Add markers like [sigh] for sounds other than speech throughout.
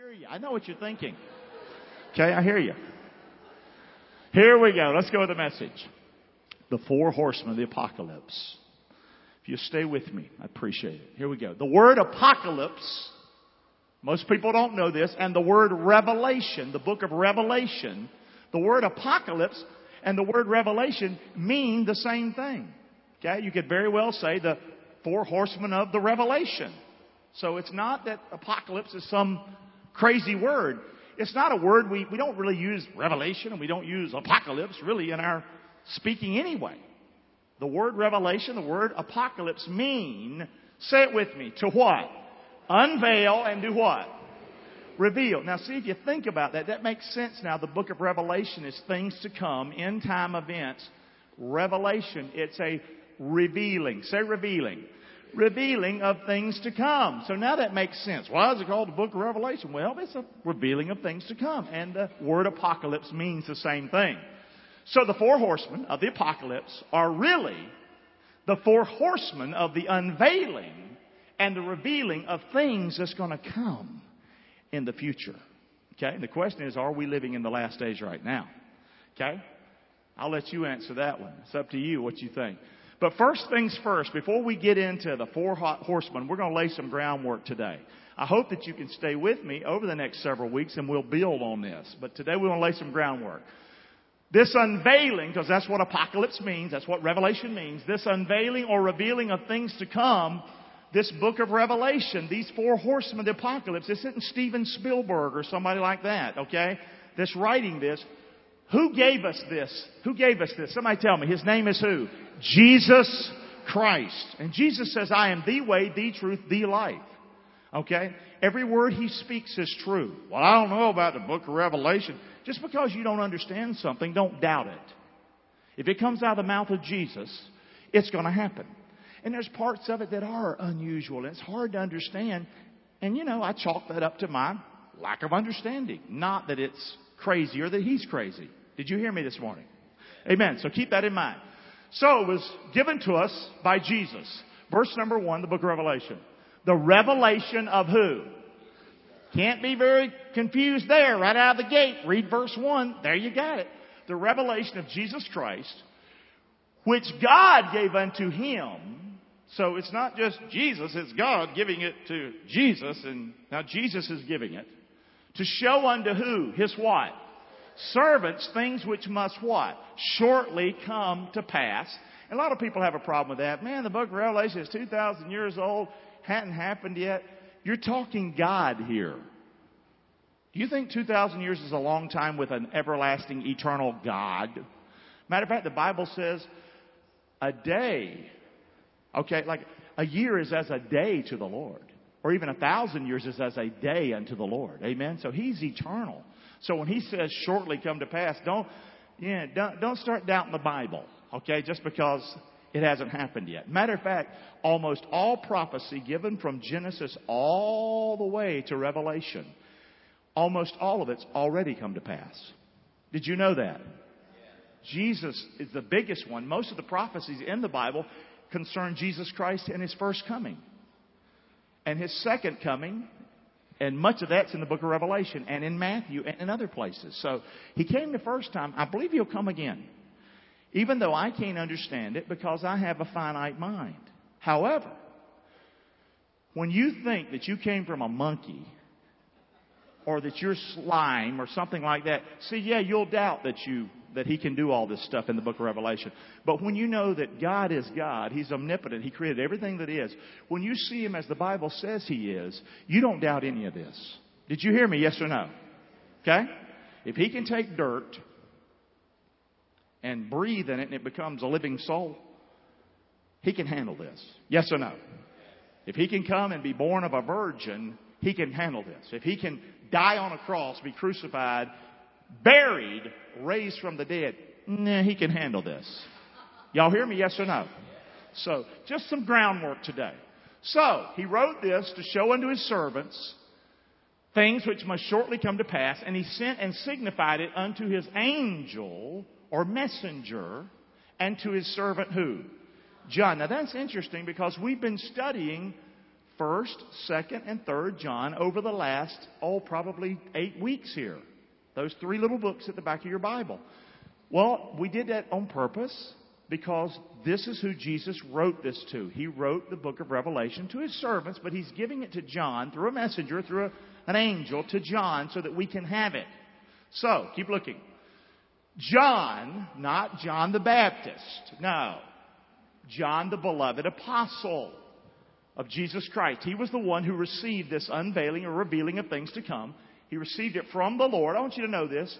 hear you. I know what you're thinking. Okay, I hear you. Here we go. Let's go with the message. The four horsemen of the apocalypse. If you stay with me, I appreciate it. Here we go. The word apocalypse, most people don't know this, and the word revelation, the book of Revelation, the word apocalypse and the word revelation mean the same thing. Okay? You could very well say the four horsemen of the revelation. So it's not that apocalypse is some crazy word. It's not a word we, we don't really use revelation and we don't use apocalypse really in our speaking anyway. The word revelation, the word apocalypse mean, say it with me, to what? Unveil and do what? Reveal. Now see if you think about that, that makes sense now. The book of Revelation is things to come, end time events. Revelation, it's a revealing. Say revealing revealing of things to come. So now that makes sense. Why is it called the book of Revelation? Well, it's a revealing of things to come. And the word apocalypse means the same thing. So the four horsemen of the apocalypse are really the four horsemen of the unveiling and the revealing of things that's going to come in the future. Okay? And the question is, are we living in the last days right now? Okay? I'll let you answer that one. It's up to you what you think. But first things first, before we get into the four horsemen, we're going to lay some groundwork today. I hope that you can stay with me over the next several weeks and we'll build on this. But today we want to lay some groundwork. This unveiling, because that's what apocalypse means, that's what revelation means, this unveiling or revealing of things to come, this book of Revelation, these four horsemen of the apocalypse, this isn't Steven Spielberg or somebody like that, okay? That's writing this. Who gave us this? Who gave us this? Somebody tell me. His name is who? Jesus Christ. And Jesus says, I am the way, the truth, the life. Okay? Every word he speaks is true. Well, I don't know about the book of Revelation. Just because you don't understand something, don't doubt it. If it comes out of the mouth of Jesus, it's going to happen. And there's parts of it that are unusual it's hard to understand. And you know, I chalk that up to my lack of understanding. Not that it's crazy or that he's crazy. Did you hear me this morning? Amen. So keep that in mind. So it was given to us by Jesus. Verse number one, the book of Revelation. The revelation of who? Can't be very confused there right out of the gate. Read verse one. There you got it. The revelation of Jesus Christ, which God gave unto him. So it's not just Jesus, it's God giving it to Jesus, and now Jesus is giving it. To show unto who? His what? Servants things which must what? Shortly come to pass. And a lot of people have a problem with that. Man, the book of Revelation is 2,000 years old, hadn't happened yet. You're talking God here. Do you think 2,000 years is a long time with an everlasting, eternal God? Matter of fact, the Bible says a day, okay, like a year is as a day to the Lord. Or even a thousand years is as a day unto the Lord. Amen? So He's eternal. So when he says shortly come to pass, don't, yeah, don't, don't start doubting the Bible, okay, just because it hasn't happened yet. Matter of fact, almost all prophecy given from Genesis all the way to Revelation, almost all of it's already come to pass. Did you know that? Jesus is the biggest one. Most of the prophecies in the Bible concern Jesus Christ and His first coming. And His second coming and much of that's in the book of Revelation and in Matthew and in other places. So he came the first time. I believe he'll come again. Even though I can't understand it because I have a finite mind. However, when you think that you came from a monkey or that you're slime or something like that, see, yeah, you'll doubt that you that he can do all this stuff in the book of Revelation. But when you know that God is God, he's omnipotent, he created everything that is, when you see him as the Bible says he is, you don't doubt any of this. Did you hear me? Yes or no? Okay? If he can take dirt and breathe in it and it becomes a living soul, he can handle this. Yes or no? If he can come and be born of a virgin, he can handle this. If he can die on a cross, be crucified, buried, raised from the dead. Nah, he can handle this. Y'all hear me? Yes or no? So, just some groundwork today. So, he wrote this to show unto his servants things which must shortly come to pass, and he sent and signified it unto his angel or messenger and to his servant who? John. Now that's interesting because we've been studying 1st, 2nd, and 3rd John over the last, oh, probably eight weeks here. Those three little books at the back of your Bible. Well, we did that on purpose because this is who Jesus wrote this to. He wrote the book of Revelation to his servants, but he's giving it to John through a messenger, through a, an angel to John so that we can have it. So, keep looking. John, not John the Baptist. No. John the beloved apostle of Jesus Christ. He was the one who received this unveiling or revealing of things to come. He received it from the Lord. I want you to know this.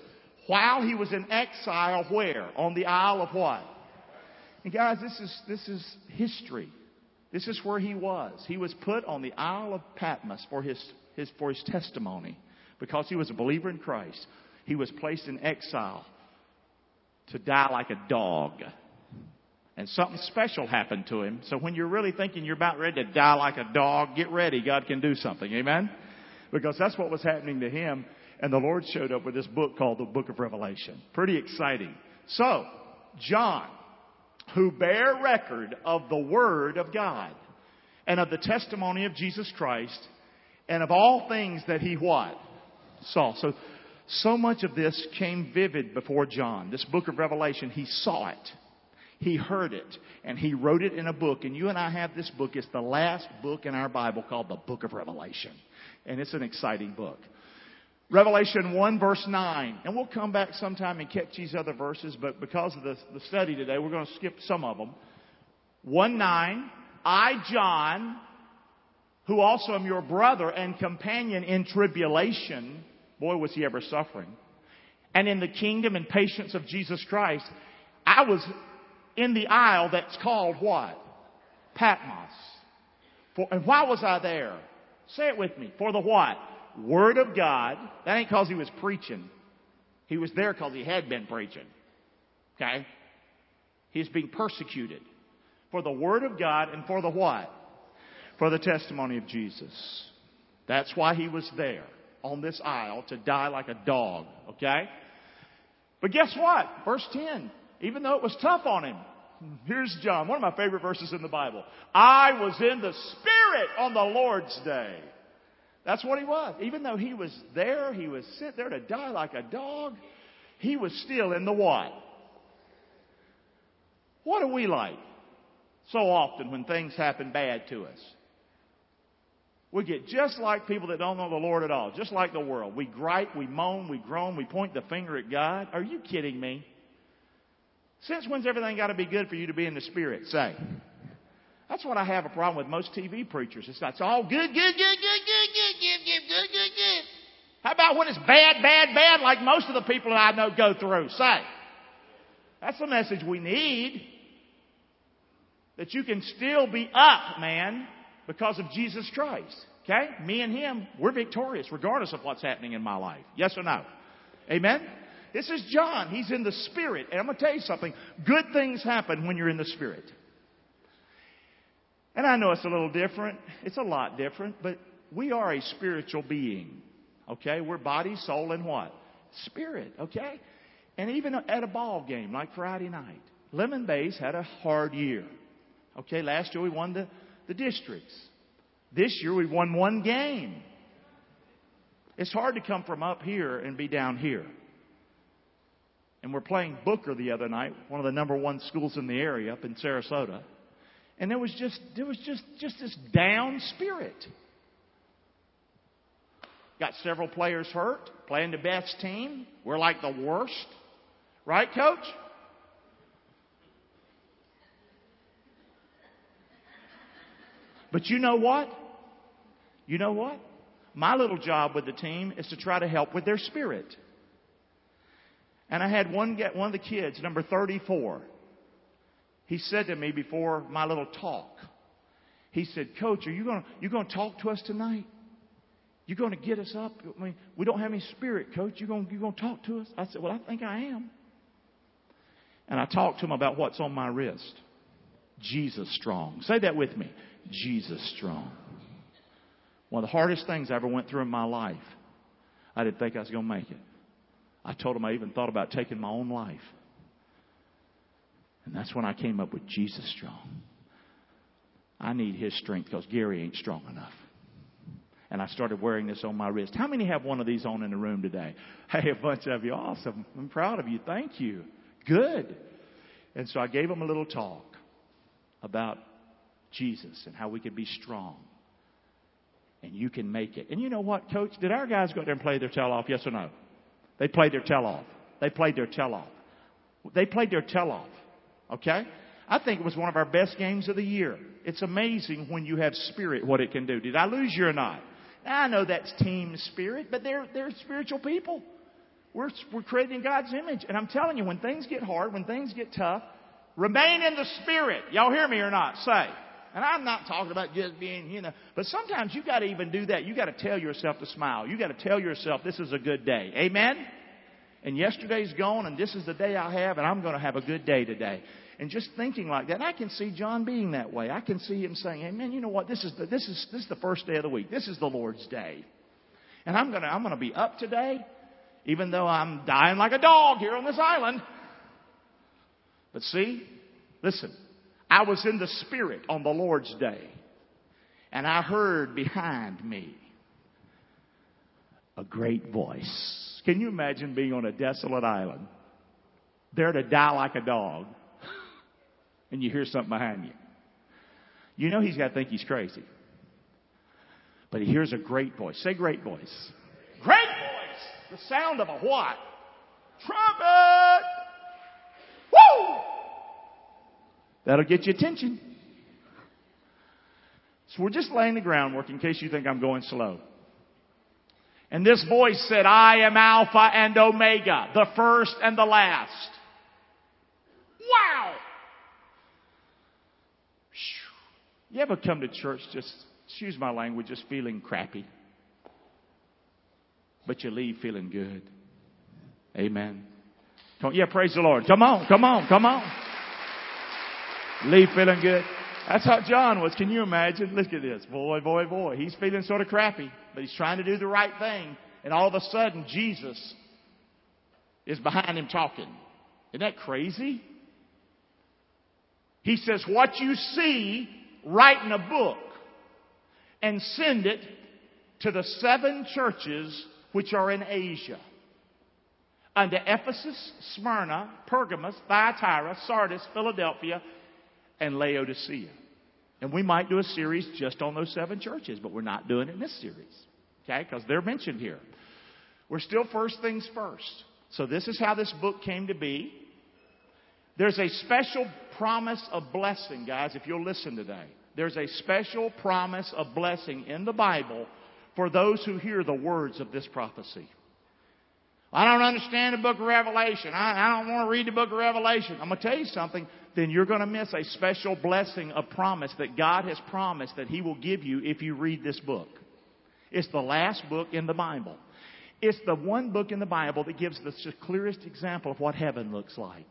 While he was in exile, where? On the Isle of what? And guys, this is, this is history. This is where he was. He was put on the Isle of Patmos for his, his, for his testimony because he was a believer in Christ. He was placed in exile to die like a dog. And something special happened to him. So when you're really thinking you're about ready to die like a dog, get ready. God can do something. Amen? Because that's what was happening to him. And the Lord showed up with this book called the Book of Revelation. Pretty exciting. So, John, who bear record of the Word of God and of the testimony of Jesus Christ and of all things that he what? Saw. So, so much of this came vivid before John. This book of Revelation, he saw it. He heard it and he wrote it in a book. And you and I have this book. It's the last book in our Bible called the Book of Revelation. And it's an exciting book. Revelation 1 verse 9. And we'll come back sometime and catch these other verses, but because of the, the study today, we're going to skip some of them. 1 9. I, John, who also am your brother and companion in tribulation. Boy, was he ever suffering. And in the kingdom and patience of Jesus Christ, I was in the isle that's called what? Patmos. For, and why was I there? Say it with me. For the what? Word of God. That ain't cause he was preaching. He was there cause he had been preaching. Okay? He's being persecuted. For the Word of God and for the what? For the testimony of Jesus. That's why he was there on this isle to die like a dog. Okay? But guess what? Verse 10 even though it was tough on him. Here's John, one of my favorite verses in the Bible. I was in the Spirit on the Lord's day. That's what he was. Even though he was there, he was sent there to die like a dog, he was still in the what? What are we like? So often when things happen bad to us. We get just like people that don't know the Lord at all, just like the world. We gripe, we moan, we groan, we point the finger at God. Are you kidding me? Since when's everything got to be good for you to be in the Spirit? Say. That's what I have a problem with most TV preachers. It's, not, it's all good, good, good, good, good, good, good, good, good, good, good. How about when it's bad, bad, bad, like most of the people that I know go through? Say. That's the message we need. That you can still be up, man, because of Jesus Christ. Okay? Me and Him, we're victorious regardless of what's happening in my life. Yes or no? Amen? This is John. He's in the Spirit. And I'm going to tell you something. Good things happen when you're in the Spirit. And I know it's a little different. It's a lot different, but we are a spiritual being. Okay? We're body, soul, and what? Spirit. Okay? And even at a ball game like Friday night, Lemon Bays had a hard year. Okay? Last year we won the, the districts. This year we won one game. It's hard to come from up here and be down here and we're playing Booker the other night, one of the number one schools in the area up in Sarasota. And there was just there was just just this down spirit. Got several players hurt, playing the best team. We're like the worst. Right, coach? But you know what? You know what? My little job with the team is to try to help with their spirit. And I had one one of the kids, number 34. He said to me before my little talk, he said, Coach, are you going you to talk to us tonight? You going to get us up? I mean, we don't have any spirit, Coach. You going, you going to talk to us? I said, Well, I think I am. And I talked to him about what's on my wrist. Jesus strong. Say that with me. Jesus strong. One of the hardest things I ever went through in my life. I didn't think I was going to make it. I told him I even thought about taking my own life. And that's when I came up with Jesus Strong. I need his strength because Gary ain't strong enough. And I started wearing this on my wrist. How many have one of these on in the room today? [laughs] Hey, a bunch of you. Awesome. I'm proud of you. Thank you. Good. And so I gave them a little talk about Jesus and how we could be strong. And you can make it. And you know what, coach? Did our guys go out there and play their tail off? Yes or no? They played their tell off. They played their tell off. They played their tell off. Okay? I think it was one of our best games of the year. It's amazing when you have spirit what it can do. Did I lose you or not? I know that's team spirit, but they're, they're spiritual people. We're, we're creating God's image. And I'm telling you, when things get hard, when things get tough, remain in the spirit. Y'all hear me or not? Say. And I'm not talking about just being, you know, but sometimes you gotta even do that. You gotta tell yourself to smile. You gotta tell yourself this is a good day. Amen? And yesterday's gone and this is the day I have and I'm gonna have a good day today. And just thinking like that, I can see John being that way. I can see him saying, "Hey you know what? This is the, this is this is the first day of the week. This is the Lord's day, and I'm gonna I'm gonna be up today, even though I'm dying like a dog here on this island. But see, listen, I was in the Spirit on the Lord's day, and I heard behind me a great voice. Can you imagine being on a desolate island, there to die like a dog, [laughs] and you hear something behind you? You know he's got to think he's crazy. But he hears a great voice. Say great voice. Great voice! The sound of a what? Trumpet! Woo! That'll get your attention. So we're just laying the groundwork in case you think I'm going slow. And this voice said, I am Alpha and Omega, the first and the last. Wow! You ever come to church just, excuse my language, just feeling crappy? But you leave feeling good. Amen. Come, yeah, praise the Lord. Come on, come on, come on. Leave feeling good. That's how John was. Can you imagine? Look at this. Boy, boy, boy. He's feeling sort of crappy, but he's trying to do the right thing. And all of a sudden, Jesus is behind him talking. Isn't that crazy? He says, what you see, write in a book and send it to the seven churches which are in Asia. Unto Ephesus, Smyrna, Pergamos, Thyatira, Sardis, Philadelphia, and Laodicea. And we might do a series just on those seven churches, but we're not doing it in this series. Okay? Because they're mentioned here. We're still first things first. So this is how this book came to be. There's a special promise of blessing, guys, if you'll listen today. There's a special promise of blessing in the Bible for those who hear the words of this prophecy. I don't understand the book of Revelation. I, I don't want to read the book of Revelation. I'm going to tell you something. Then you're going to miss a special blessing, a promise that God has promised that He will give you if you read this book. It's the last book in the Bible. It's the one book in the Bible that gives the clearest example of what heaven looks like.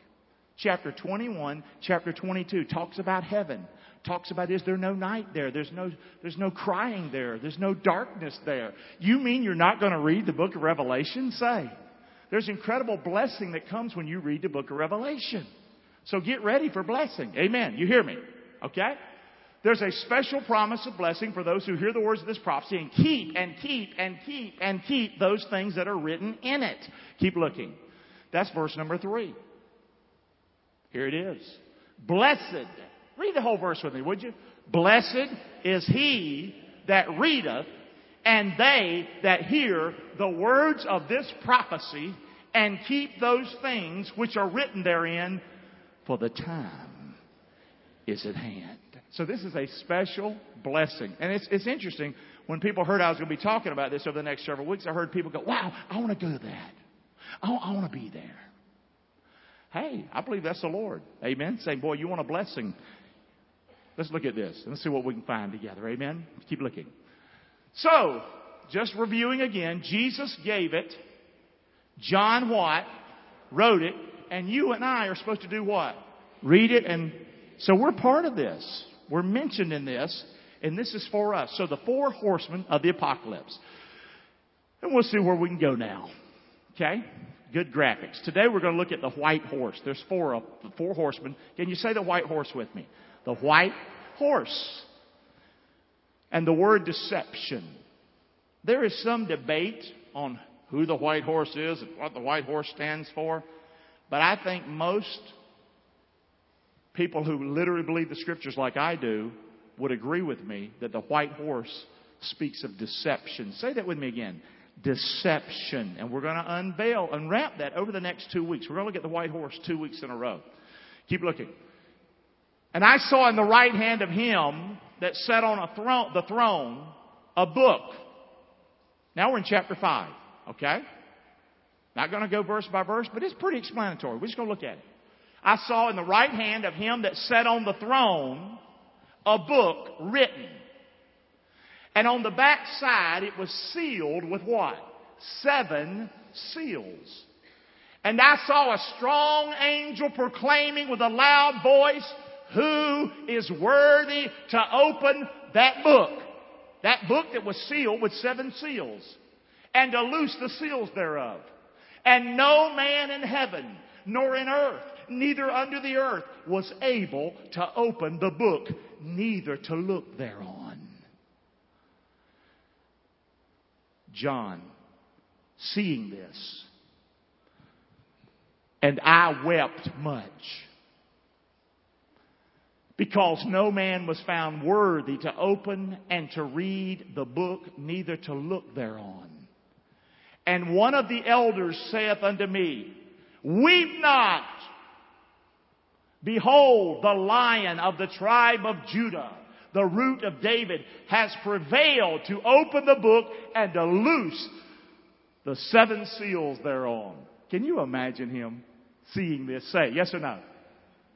Chapter 21, chapter 22 talks about heaven. Talks about is there no night there? There's no, there's no crying there. There's no darkness there. You mean you're not going to read the book of Revelation? Say. There's incredible blessing that comes when you read the book of Revelation. So get ready for blessing. Amen. You hear me? Okay? There's a special promise of blessing for those who hear the words of this prophecy and keep and keep and keep and keep those things that are written in it. Keep looking. That's verse number three. Here it is. Blessed. Read the whole verse with me, would you? Blessed is he that readeth and they that hear the words of this prophecy and keep those things which are written therein, for the time is at hand. So this is a special blessing. And it's, it's interesting. When people heard I was going to be talking about this over the next several weeks, I heard people go, wow, I want to go to that. I, I want to be there. Hey, I believe that's the Lord. Amen. Saying, boy, you want a blessing. Let's look at this and let's see what we can find together. Amen. Keep looking. So, just reviewing again, Jesus gave it. John what? Wrote it. And you and I are supposed to do what? Read it and, so we're part of this. We're mentioned in this. And this is for us. So the four horsemen of the apocalypse. And we'll see where we can go now. Okay? Good graphics. Today we're going to look at the white horse. There's four of four horsemen. Can you say the white horse with me? The white horse. And the word deception. There is some debate on who the white horse is and what the white horse stands for. But I think most people who literally believe the scriptures like I do would agree with me that the white horse speaks of deception. Say that with me again. Deception. And we're going to unveil, unwrap that over the next two weeks. We're going to look at the white horse two weeks in a row. Keep looking. And I saw in the right hand of him that sat on a throne, the throne a book. Now we're in chapter 5, okay? Not going to go verse by verse, but it's pretty explanatory. We're just going to look at it. I saw in the right hand of him that sat on the throne a book written. And on the back side it was sealed with what? Seven seals. And I saw a strong angel proclaiming with a loud voice, who is worthy to open that book? That book that was sealed with seven seals. And to loose the seals thereof. And no man in heaven, nor in earth, neither under the earth was able to open the book, neither to look thereon. John, seeing this, and I wept much because no man was found worthy to open and to read the book, neither to look thereon. And one of the elders saith unto me, Weep not. Behold, the lion of the tribe of Judah, the root of David, has prevailed to open the book and to loose the seven seals thereon. Can you imagine him seeing this? Say yes or no.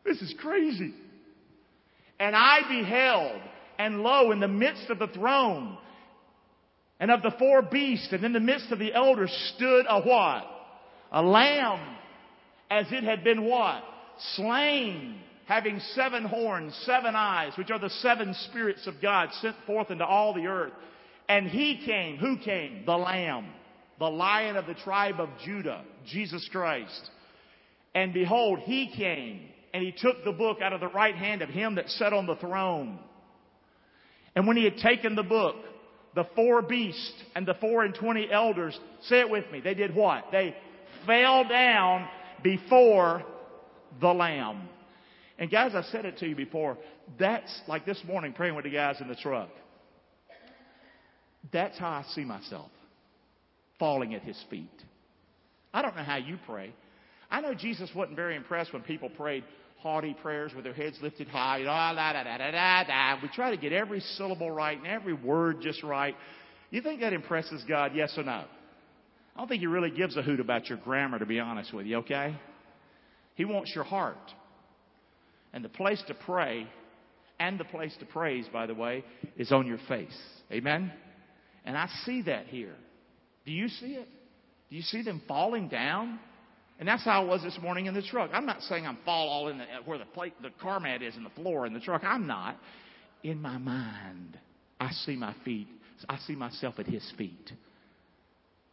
This is crazy. And I beheld, and lo, in the midst of the throne and of the four beasts, and in the midst of the elders stood a what? A lamb, as it had been what? slain, having seven horns, seven eyes, which are the seven spirits of God sent forth into all the earth. And he came, who came? The Lamb, the Lion of the tribe of Judah, Jesus Christ. And behold, he came, and he took the book out of the right hand of him that sat on the throne. And when he had taken the book, the four beasts and the four and twenty elders, say it with me, they did what? They fell down before the Lamb. And guys, I said it to you before. That's like this morning praying with the guys in the truck. That's how I see myself falling at his feet. I don't know how you pray. I know Jesus wasn't very impressed when people prayed haughty prayers with their heads lifted high. Da, da, da, da, da. We try to get every syllable right and every word just right. You think that impresses God, yes or no? I don't think he really gives a hoot about your grammar, to be honest with you, okay? He wants your heart. And the place to pray and the place to praise, by the way, is on your face. Amen? And I see that here. Do you see it? Do you see them falling down? And that's how I was this morning in the truck. I'm not saying I'm fall all in the, where the plate, the car mat is in the floor in the truck. I'm not. In my mind, I see my feet. I see myself at His feet.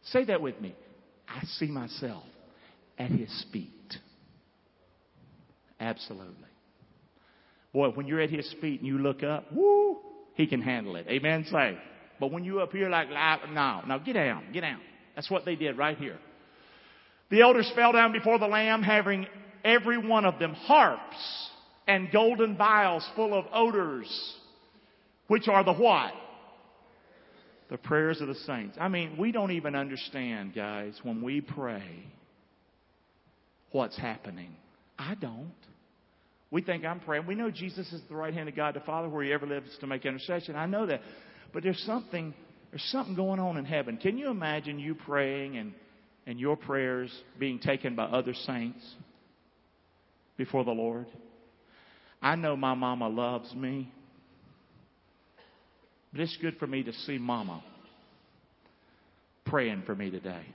Say that with me. I see myself at His feet. Absolutely. Boy, when you're at his feet and you look up, woo, he can handle it. Amen. Say. But when you up here like, no, no, get down, get down. That's what they did right here. The elders fell down before the Lamb, having every one of them harps and golden vials full of odors, which are the what? The prayers of the saints. I mean, we don't even understand, guys, when we pray, what's happening. I don't. We think I'm praying. We know Jesus is the right hand of God the Father where he ever lives to make intercession. I know that. But there's something there's something going on in heaven. Can you imagine you praying and, and your prayers being taken by other saints before the Lord? I know my mama loves me. But it's good for me to see mama praying for me today.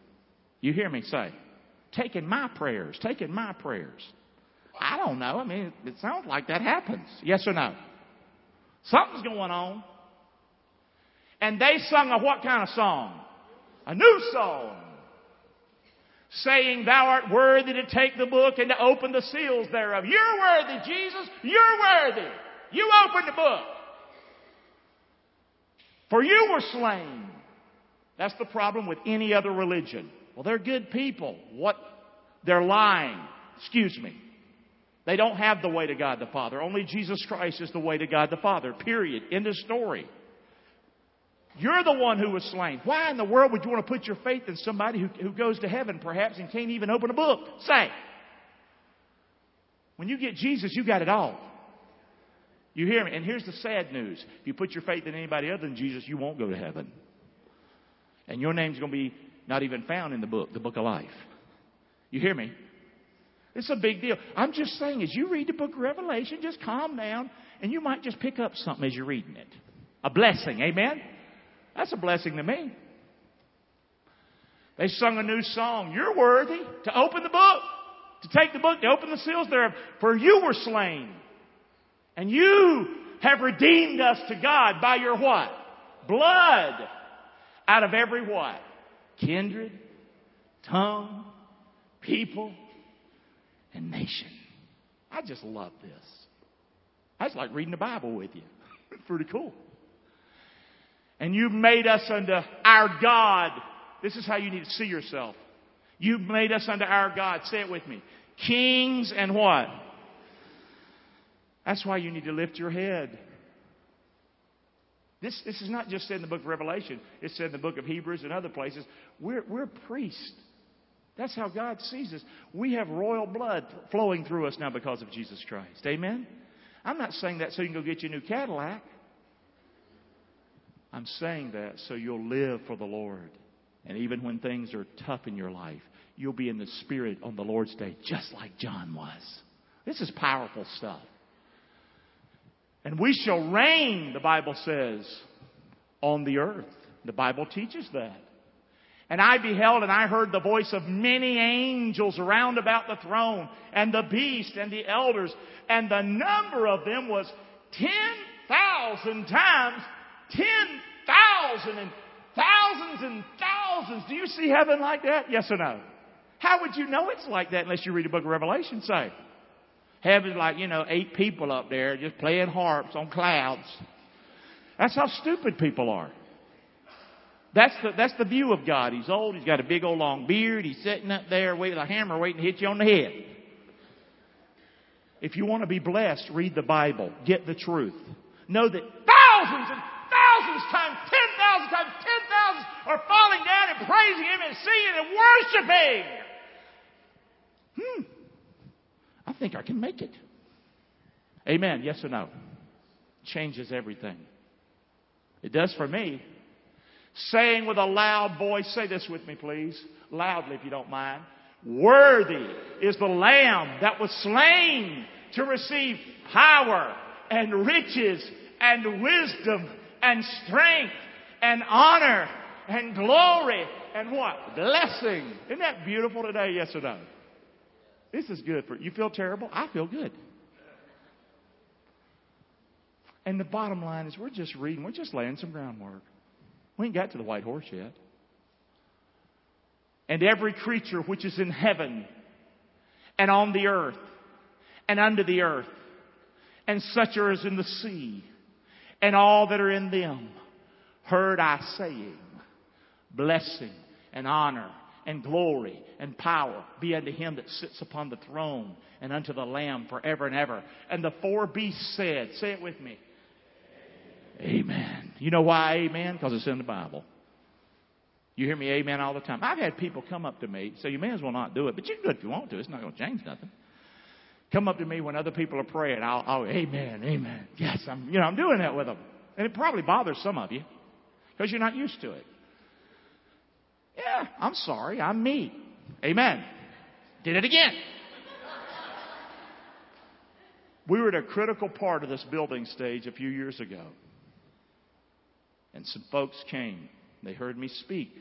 You hear me say, taking my prayers, taking my prayers. I don't know. I mean, it sounds like that happens. Yes or no? Something's going on. And they sung a what kind of song? A new song. Saying, Thou art worthy to take the book and to open the seals thereof. You're worthy, Jesus. You're worthy. You open the book. For you were slain. That's the problem with any other religion. Well, they're good people. What? They're lying. Excuse me. They don't have the way to God the Father. Only Jesus Christ is the way to God the Father. Period. End of story. You're the one who was slain. Why in the world would you want to put your faith in somebody who, who goes to heaven perhaps and can't even open a book? Say. When you get Jesus, you got it all. You hear me? And here's the sad news. If you put your faith in anybody other than Jesus, you won't go to heaven. And your name's going to be not even found in the book, the book of life. You hear me? It's a big deal. I'm just saying, as you read the book of Revelation, just calm down, and you might just pick up something as you're reading it. A blessing, amen? That's a blessing to me. They sung a new song. You're worthy to open the book, to take the book, to open the seals thereof, for you were slain. And you have redeemed us to God by your what? Blood. Out of every what? Kindred, tongue, people, and nation. I just love this. That's like reading the Bible with you. [laughs] Pretty cool. And you've made us unto our God. This is how you need to see yourself. You've made us unto our God. Say it with me. Kings and what? That's why you need to lift your head. This, this is not just said in the book of Revelation. It's said in the book of Hebrews and other places. We're, we're priests. That's how God sees us. We have royal blood flowing through us now because of Jesus Christ. Amen? I'm not saying that so you can go get your new Cadillac. I'm saying that so you'll live for the Lord. And even when things are tough in your life, you'll be in the Spirit on the Lord's day, just like John was. This is powerful stuff. And we shall reign, the Bible says, on the earth. The Bible teaches that. And I beheld and I heard the voice of many angels around about the throne and the beast and the elders. And the number of them was 10,000 times 10,000 and thousands and thousands. Do you see heaven like that? Yes or no? How would you know it's like that unless you read the book of Revelation, say? Heaven's like, you know, eight people up there just playing harps on clouds. That's how stupid people are. That's the, that's the view of God. He's old. He's got a big old long beard. He's sitting up there with a hammer waiting to hit you on the head. If you want to be blessed, read the Bible. Get the truth. Know that thousands and thousands times, ten thousand times, ten thousand are falling down and praising Him and singing and worshiping. Hmm. I think I can make it. Amen. Yes or no? Changes everything. It does for me. Saying with a loud voice, say this with me, please. Loudly, if you don't mind. Worthy is the Lamb that was slain to receive power and riches and wisdom and strength and honor and glory and what? Blessing. Isn't that beautiful today? Yes or no? This is good for you. Feel terrible? I feel good. And the bottom line is we're just reading, we're just laying some groundwork. We ain't got to the white horse yet. And every creature which is in heaven and on the earth and under the earth and such are as in the sea and all that are in them heard I saying, blessing and honor and glory and power be unto him that sits upon the throne and unto the Lamb forever and ever. And the four beasts said, say it with me, Amen. You know why amen? Because it's in the Bible. You hear me amen all the time. I've had people come up to me, so you may as well not do it, but you can do it if you want to. It's not going to change nothing. Come up to me when other people are praying. I'll, I'll amen, amen. Yes, I'm, you know, I'm doing that with them. And it probably bothers some of you because you're not used to it. Yeah, I'm sorry. I'm me. Amen. Did it again. We were at a critical part of this building stage a few years ago. And some folks came. They heard me speak.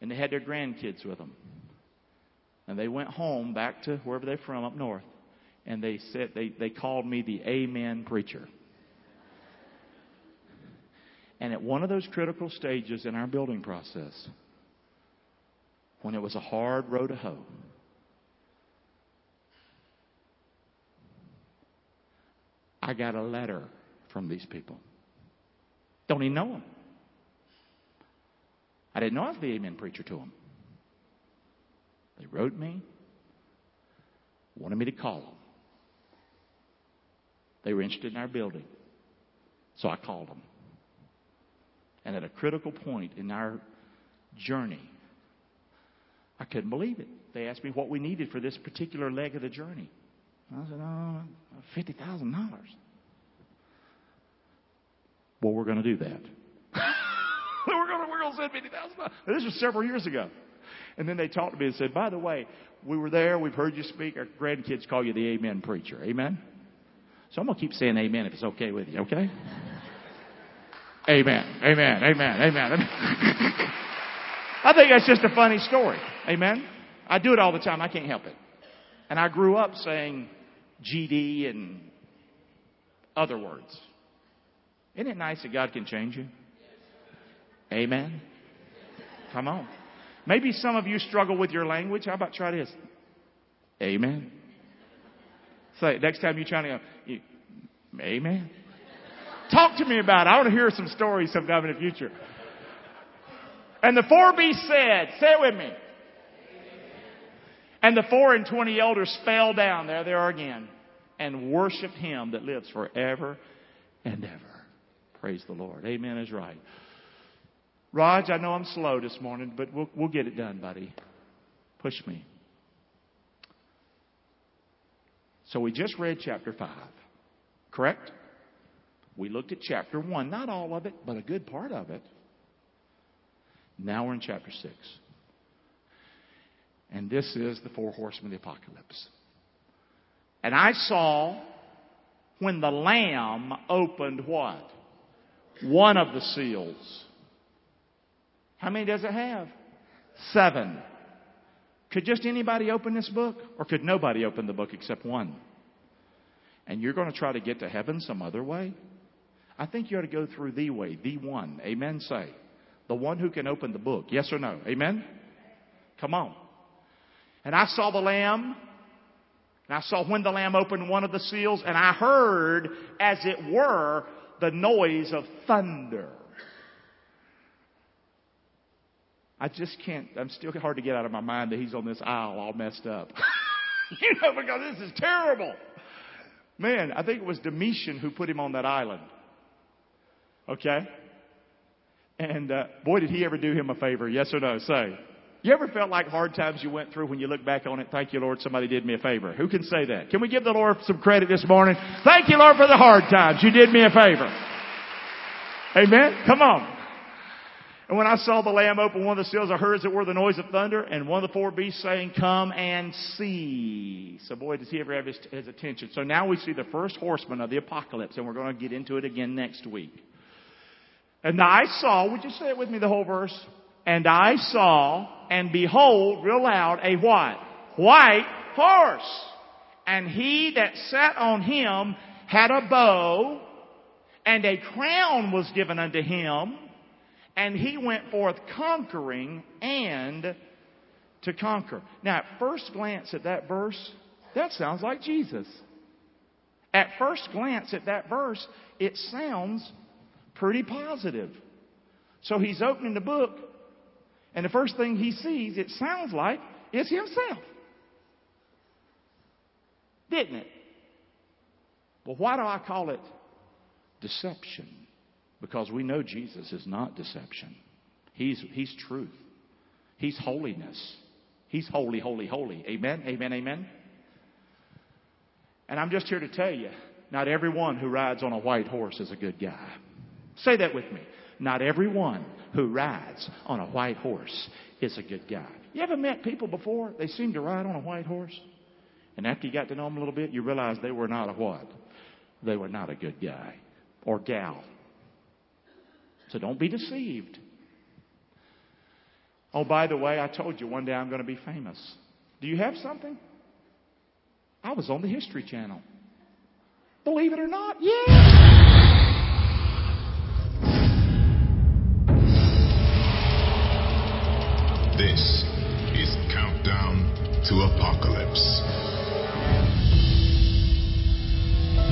And they had their grandkids with them. And they went home back to wherever they're from up north. And they said they, they called me the Amen preacher. And at one of those critical stages in our building process, when it was a hard row to hoe, I got a letter from these people. Don't even know them. I didn't know I was the amen preacher to them. They wrote me, wanted me to call them. They were interested in our building. So I called them. And at a critical point in our journey, I couldn't believe it. They asked me what we needed for this particular leg of the journey. I said, uh, oh, $50,000. Well, we're going to do that. [laughs] we're going to, we're going to send $50,000. This was several years ago. And then they talked to me and said, by the way, we were there. We've heard you speak. Our grandkids call you the amen preacher. Amen? So I'm going to keep saying amen if it's okay with you, okay? amen, amen, amen, amen. [laughs] I think that's just a funny story. Amen? I do it all the time. I can't help it. And I grew up saying GD and other words. Isn't it nice that God can change you? Amen? Come on. Maybe some of you struggle with your language. How about try this? Amen. Say next time you're trying to, you, Amen. Talk to me about it. I want to hear some stories sometime in the future. And the four beasts said, say it with me. And the four and twenty elders fell down, there they are again, and worshiped him that lives forever and ever. Praise the Lord. Amen is right. Raj, I know I'm slow this morning, but we'll, we'll get it done, buddy. Push me. So we just read chapter 5, correct? We looked at chapter 1, not all of it, but a good part of it. Now we're in chapter 6. And this is the four horsemen of the apocalypse. And I saw when the Lamb opened what? One of the seals. How many does it have? Seven. Could just anybody open this book? Or could nobody open the book except one? And you're going to try to get to heaven some other way? I think you ought to go through the way, the one. Amen, say. The one who can open the book. Yes or no? Amen? Come on. And I saw the Lamb, and I saw when the Lamb opened one of the seals, and I heard, as it were, the noise of thunder. I just can't, I'm still hard to get out of my mind that he's on this isle all messed up. [laughs] you know, because this is terrible. Man, I think it was Domitian who put him on that island. Okay? And uh, boy, did he ever do him a favor. Yes or no? Say. You ever felt like hard times you went through when you look back on it? Thank you, Lord, somebody did me a favor. Who can say that? Can we give the Lord some credit this morning? Thank you, Lord, for the hard times. You did me a favor. Amen? Come on. And when I saw the Lamb open one of the seals, I heard as it were the noise of thunder, and one of the four beasts saying, Come and see. So boy, does he ever have his, his attention. So now we see the first horseman of the apocalypse, and we're going to get into it again next week. And I saw, would you say it with me, the whole verse? And I saw, and behold, real loud, a what? White horse. And he that sat on him had a bow, and a crown was given unto him, and he went forth conquering and to conquer. Now, at first glance at that verse, that sounds like Jesus. At first glance at that verse, it sounds pretty positive. So he's opening the book and the first thing he sees, it sounds like, is himself. Didn't it? Well, why do I call it deception? Because we know Jesus is not deception. He's, he's truth. He's holiness. He's holy, holy, holy. Amen, amen, amen. And I'm just here to tell you, not everyone who rides on a white horse is a good guy. Say that with me. Not everyone who rides on a white horse is a good guy. You ever met people before? They seem to ride on a white horse. And after you got to know them a little bit, you realize they were not a what? They were not a good guy or gal. So don't be deceived. Oh, by the way, I told you one day I'm going to be famous. Do you have something? I was on the History Channel. Believe it or not, yeah. This is Countdown to Apocalypse.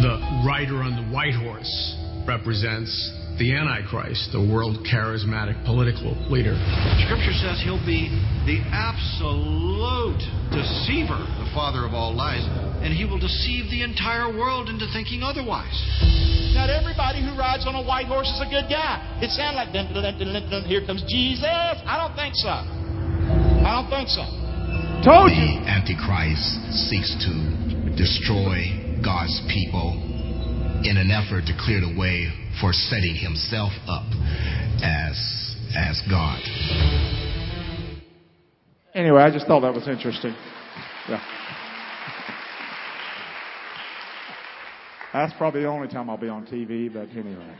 The rider on the white horse represents the Antichrist, the world charismatic political leader. Scripture says he'll be the absolute deceiver, the father of all lies, and he will deceive the entire world into thinking otherwise. Not everybody who rides on a white horse is a good guy. It sounds like dun, dun, dun, dun, dun, here comes Jesus. I don't think so. I don't think so. Told you. The Antichrist seeks to destroy God's people in an effort to clear the way for setting himself up as as God. Anyway, I just thought that was interesting. Yeah. That's probably the only time I'll be on TV, but anyway.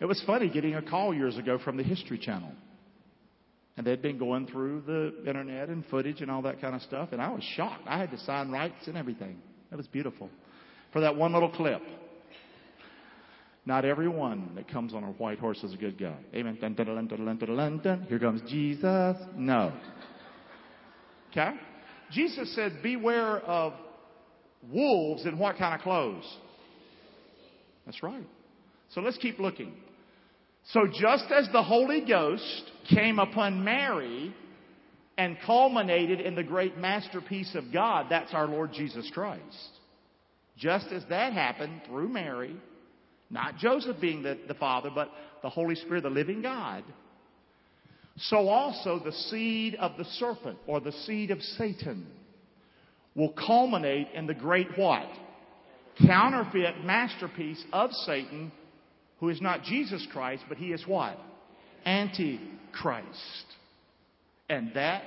It was funny getting a call years ago from the History Channel. And they'd been going through the internet and footage and all that kind of stuff, and I was shocked. I had to sign rights and everything. It was beautiful. For that one little clip. Not everyone that comes on a white horse is a good guy. Amen. Dun, dun, dun. Here comes Jesus. No. Okay? Jesus said, Beware of wolves in what kind of clothes? That's right. So let's keep looking. So just as the Holy Ghost came upon Mary and culminated in the great masterpiece of God, that's our Lord Jesus Christ. Just as that happened through Mary, not Joseph being the, the father, but the Holy Spirit, the living God, so also the seed of the serpent or the seed of Satan will culminate in the great what? Counterfeit masterpiece of Satan, who is not Jesus Christ, but he is what? Antichrist. And that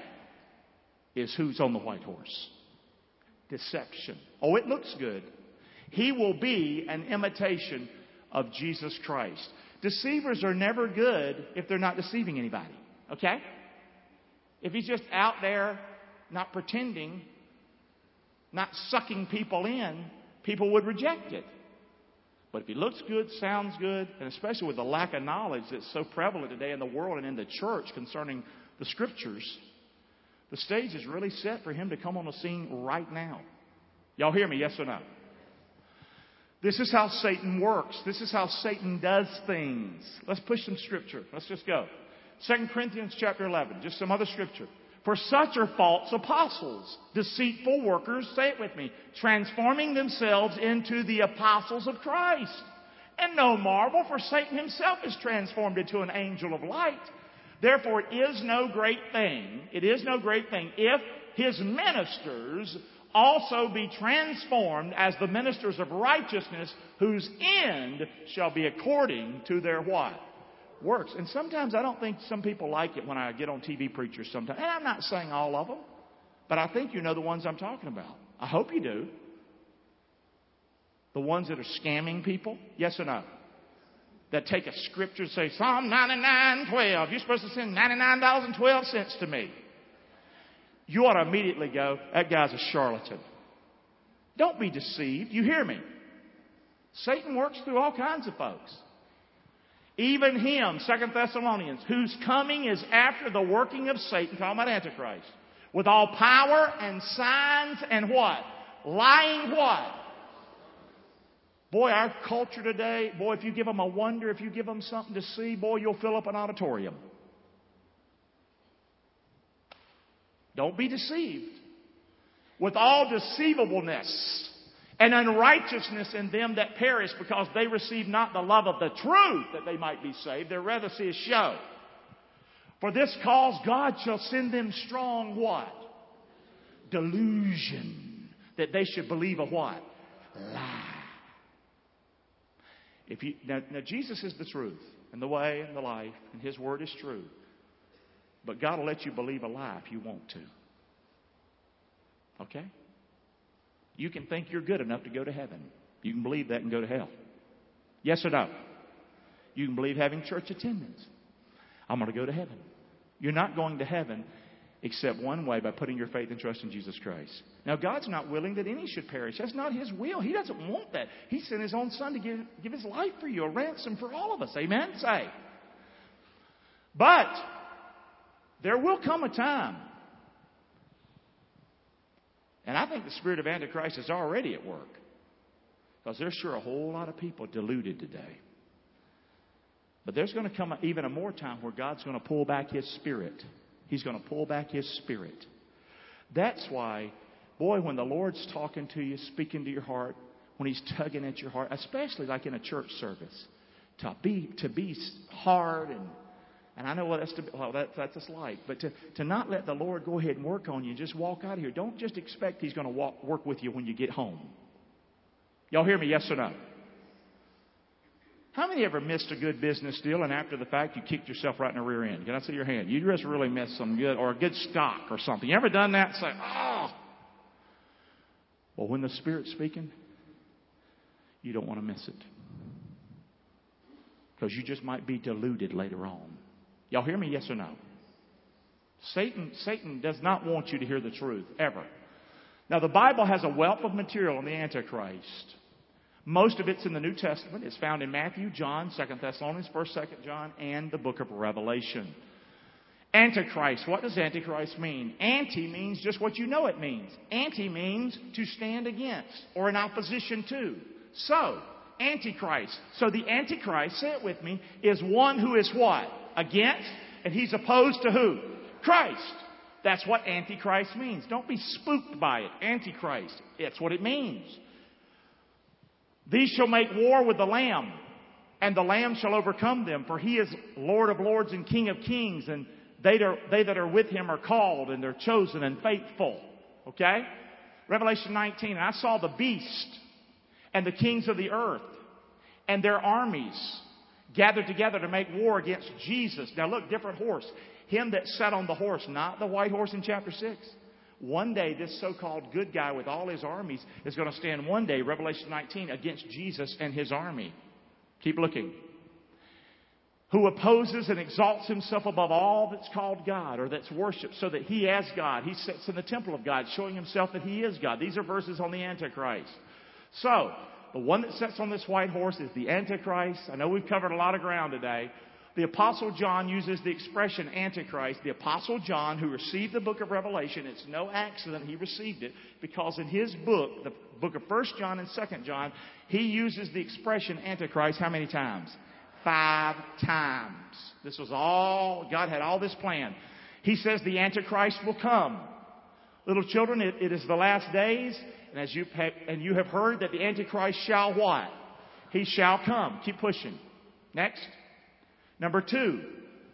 is who's on the white horse. Deception. Oh, it looks good. He will be an imitation of Jesus Christ. Deceivers are never good if they're not deceiving anybody. Okay? If he's just out there not pretending, not sucking people in, people would reject it. But if he looks good, sounds good, and especially with the lack of knowledge that's so prevalent today in the world and in the church concerning the scriptures, the stage is really set for him to come on the scene right now. Y'all hear me? Yes or no? This is how Satan works. This is how Satan does things. Let's push some scripture. Let's just go. 2 Corinthians chapter 11, just some other scripture. For such are false apostles, deceitful workers, say it with me, transforming themselves into the apostles of Christ. And no marvel, for Satan himself is transformed into an angel of light. Therefore, it is no great thing, it is no great thing if his ministers also be transformed as the ministers of righteousness, whose end shall be according to their what? works. And sometimes I don't think some people like it when I get on TV preachers sometimes. And I'm not saying all of them, but I think you know the ones I'm talking about. I hope you do. The ones that are scamming people? Yes or no? That take a scripture and say, Psalm 99, 12. You're supposed to send $99.12 to me. You ought to immediately go, that guy's a charlatan. Don't be deceived. You hear me? Satan works through all kinds of folks. Even him, Second Thessalonians, whose coming is after the working of Satan, talking about Antichrist, with all power and signs and what? Lying what? Boy, our culture today, boy, if you give them a wonder, if you give them something to see, boy, you'll fill up an auditorium. Don't be deceived. With all deceivableness and unrighteousness in them that perish because they receive not the love of the truth that they might be saved. They rather see a show. For this cause God shall send them strong what? Delusion. That they should believe a what? Lie. If you, now, now Jesus is the truth and the way and the life and His word is true. But God will let you believe a lie if you want to. Okay? You can think you're good enough to go to heaven. You can believe that and go to hell. Yes or no? You can believe having church attendance. I'm going to go to heaven. You're not going to heaven except one way by putting your faith and trust in Jesus Christ. Now, God's not willing that any should perish. That's not His will. He doesn't want that. He sent His own Son to give, give His life for you, a ransom for all of us. Amen? Say. But there will come a time and I think the spirit of Antichrist is already at work. Because there's sure a whole lot of people deluded today. But there's going to come even a more time where God's going to pull back His Spirit. He's going to pull back His Spirit. That's why, boy, when the Lord's talking to you, speaking to your heart, when He's tugging at your heart, especially like in a church service, to be to be hard and and I know what that's to, well, that, that's just like, but to, to not let the Lord go ahead and work on you, just walk out of here. Don't just expect He's going to work with you when you get home. Y'all hear me? Yes or no? How many ever missed a good business deal and after the fact you kicked yourself right in the rear end? Can I see your hand? You just really missed some good or a good stock or something. You ever done that? Say, oh. Well, when the Spirit's speaking, you don't want to miss it because you just might be deluded later on. Y'all hear me? Yes or no? Satan, Satan does not want you to hear the truth, ever. Now, the Bible has a wealth of material on the Antichrist. Most of it's in the New Testament. It's found in Matthew, John, 2 Thessalonians, 1st, 2nd John, and the book of Revelation. Antichrist. What does Antichrist mean? Anti means just what you know it means. Anti means to stand against or in opposition to. So, Antichrist. So the Antichrist, say it with me, is one who is what? Against, and he's opposed to who? Christ. That's what Antichrist means. Don't be spooked by it. Antichrist. That's what it means. These shall make war with the Lamb, and the Lamb shall overcome them, for he is Lord of lords and King of kings, and they, that are with him are called, and they're chosen and faithful. Okay? Revelation 19, and I saw the beast and the kings of the earth and their armies gathered together to make war against Jesus. Now look, different horse. Him that sat on the horse, not the white horse in chapter 6. One day, this so called good guy with all his armies is going to stand one day, Revelation 19, against Jesus and his army. Keep looking. Who opposes and exalts himself above all that's called God or that's worshiped, so that he, as God, he sits in the temple of God, showing himself that he is God. These are verses on the Antichrist. So, the one that sits on this white horse is the Antichrist. I know we've covered a lot of ground today. The Apostle John uses the expression Antichrist. The Apostle John, who received the book of Revelation, it's no accident he received it because in his book, the book of 1 John and 2 John, he uses the expression Antichrist how many times? Five times. This was all, God had all this planned. He says the Antichrist will come. Little children, it, it is the last days, and as you have, and you have heard that the Antichrist shall what? He shall come. Keep pushing. Next. Number two,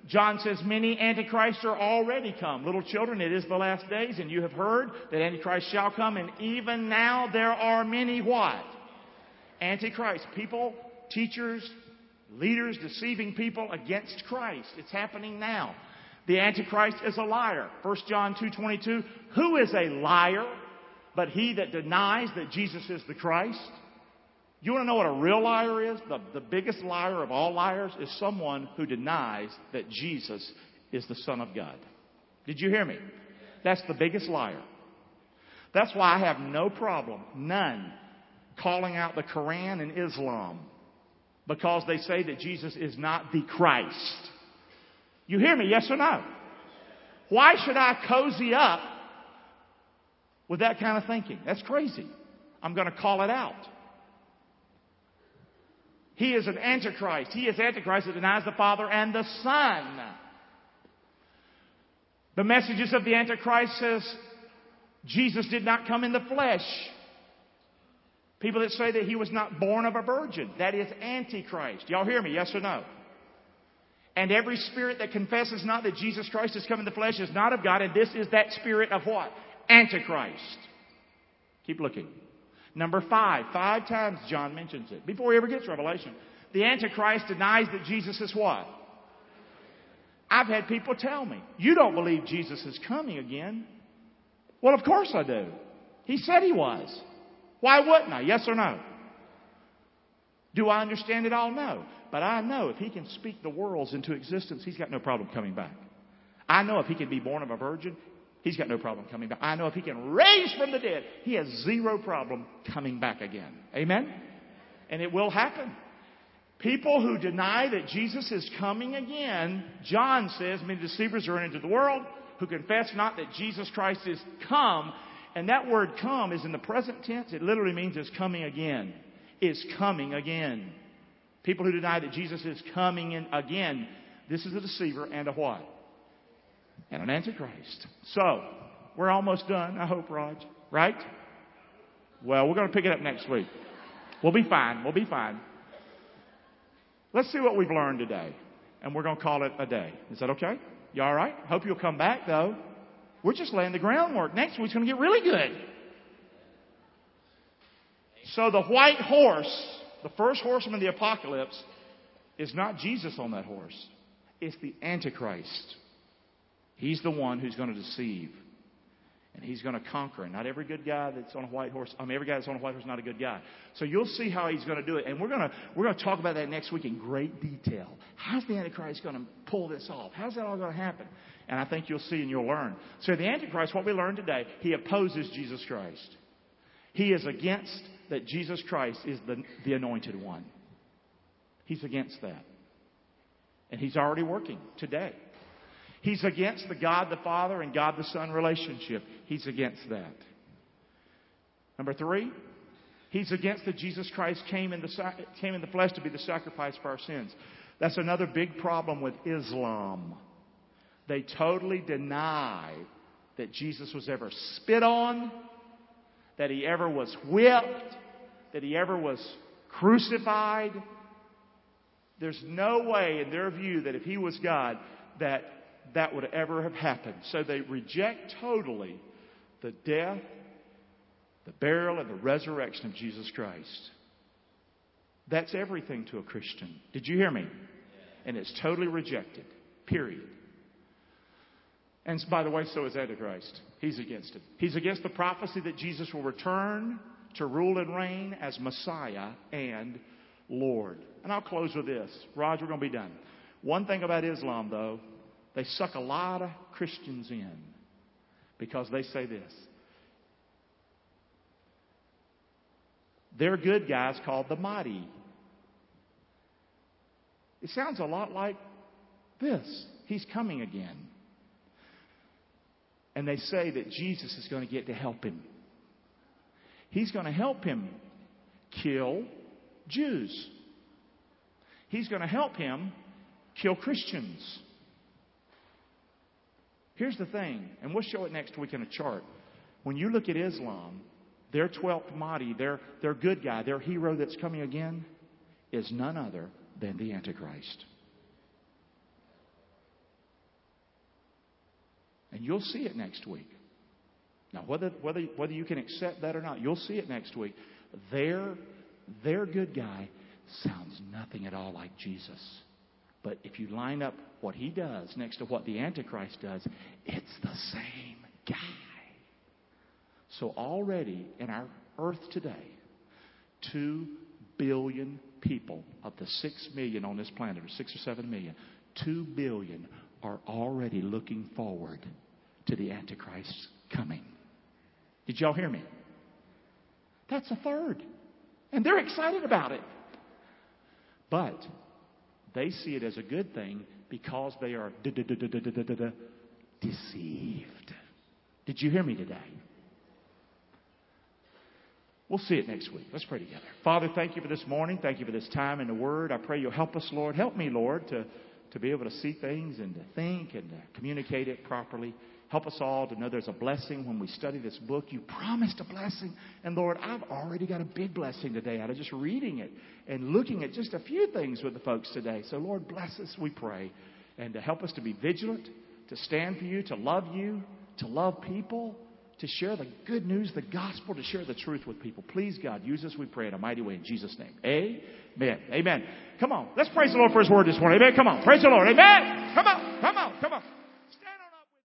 John says many antichrists are already come. Little children, it is the last days, and you have heard that antichrist shall come, and even now there are many what? Antichrist. People, teachers, leaders deceiving people against Christ. It's happening now. The antichrist is a liar. 1 John 2:22, who is a liar but he that denies that Jesus is the Christ? You want to know what a real liar is? The, the biggest liar of all liars is someone who denies that Jesus is the Son of God. Did you hear me? That's the biggest liar. That's why I have no problem, none, calling out the Quran and Islam because they say that Jesus is not the Christ. You hear me, yes or no? Why should I cozy up with that kind of thinking? That's crazy. I'm going to call it out. He is an antichrist. He is antichrist that denies the Father and the Son. The messages of the antichrist says Jesus did not come in the flesh. People that say that he was not born of a virgin, that is antichrist. Y'all hear me? Yes or no? And every spirit that confesses not that Jesus Christ has come in the flesh is not of God, and this is that spirit of what? Antichrist. Keep looking. Number five. Five times John mentions it before he ever gets Revelation. The Antichrist denies that Jesus is what? I've had people tell me, you don't believe Jesus is coming again. Well, of course I do. He said he was. Why wouldn't I? Yes or no? Do I understand it all? No. But I know if he can speak the worlds into existence, he's got no problem coming back. I know if he can be born of a virgin, He's got no problem coming back. I know if he can raise from the dead, he has zero problem coming back again. Amen? And it will happen. People who deny that Jesus is coming again, John says, many deceivers are into the world who confess not that Jesus Christ is come. And that word come is in the present tense. It literally means is coming again. is coming again. People who deny that Jesus is coming in again. This is a deceiver and a what? And an antichrist. So, we're almost done, I hope, Raj. Right? Well, we're going to pick it up next week. We'll be fine. We'll be fine. Let's see what we've learned today. And we're going to call it a day. Is that okay? You all right? Hope you'll come back, though. We're just laying the groundwork. Next week's going to get really good. So the white horse, the first horseman of the apocalypse, is not Jesus on that horse. It's the Antichrist. He's the one who's going to deceive. And he's going to conquer. And not every good guy that's on a white horse, I mean, every guy that's on a white horse is not a good guy. So you'll see how he's going to do it. And we're going to, we're going to talk about that next week in great detail. How's the Antichrist going to pull this off? How's that all going to happen? And I think you'll see and you'll learn. So the Antichrist, what we learned today, he opposes Jesus Christ. He is against that Jesus Christ is the, the anointed one. He's against that. And he's already working today. He's against the God the Father and God the Son relationship. He's against that. Number three, he's against that Jesus Christ came in, the, came in the flesh to be the sacrifice for our sins. That's another big problem with Islam. They totally deny that Jesus was ever spit on, that he ever was whipped, that he ever was crucified. There's no way in their view that if he was God, that that would ever have happened. So they reject totally the death, the burial, and the resurrection of Jesus Christ. That's everything to a Christian. Did you hear me? And it's totally rejected. Period. And by the way, so is Antichrist. He's against it. He's against the prophecy that Jesus will return to rule and reign as Messiah and Lord. And I'll close with this. Roger, we're going to be done. One thing about Islam, though, they suck a lot of Christians in because they say this. They're good guys called the Mahdi. It sounds a lot like this. He's coming again. And they say that Jesus is going to get to help him. He's going to help him kill Jews. He's going to help him kill Christians. Here's the thing, and we'll show it next week in a chart. When you look at Islam, their 12th Mahdi, their, their good guy, their hero that's coming again, is none other than the Antichrist. And you'll see it next week. Now, whether, whether, whether you can accept that or not, you'll see it next week. Their, their good guy sounds nothing at all like Jesus. But if you line up what he does next to what the Antichrist does, it's the same guy. So already in our earth today, two billion people of the six million on this planet, or six or seven million, two billion are already looking forward to the Antichrist coming. Did y'all hear me? That's a third. And they're excited about it. But they see it as a good thing because they are deceived. Did you hear me today? We'll see it next week. Let's pray together. Father, thank you for this morning. Thank you for this time in the Word. I pray you'll help us, Lord. Help me, Lord, to, to be able to see things and to think and to communicate it properly. Help us all to know there's a blessing when we study this book. You promised a blessing. And Lord, I've already got a big blessing today out of just reading it and looking at just a few things with the folks today. So, Lord, bless us, we pray. And to help us to be vigilant, to stand for you, to love you, to love people, to share the good news, the gospel, to share the truth with people. Please, God, use us, we pray, in a mighty way in Jesus' name. Amen. Amen. Come on. Let's praise the Lord for his word this morning. Amen. Come on. Praise the Lord. Amen. Come on. Come on. Come on.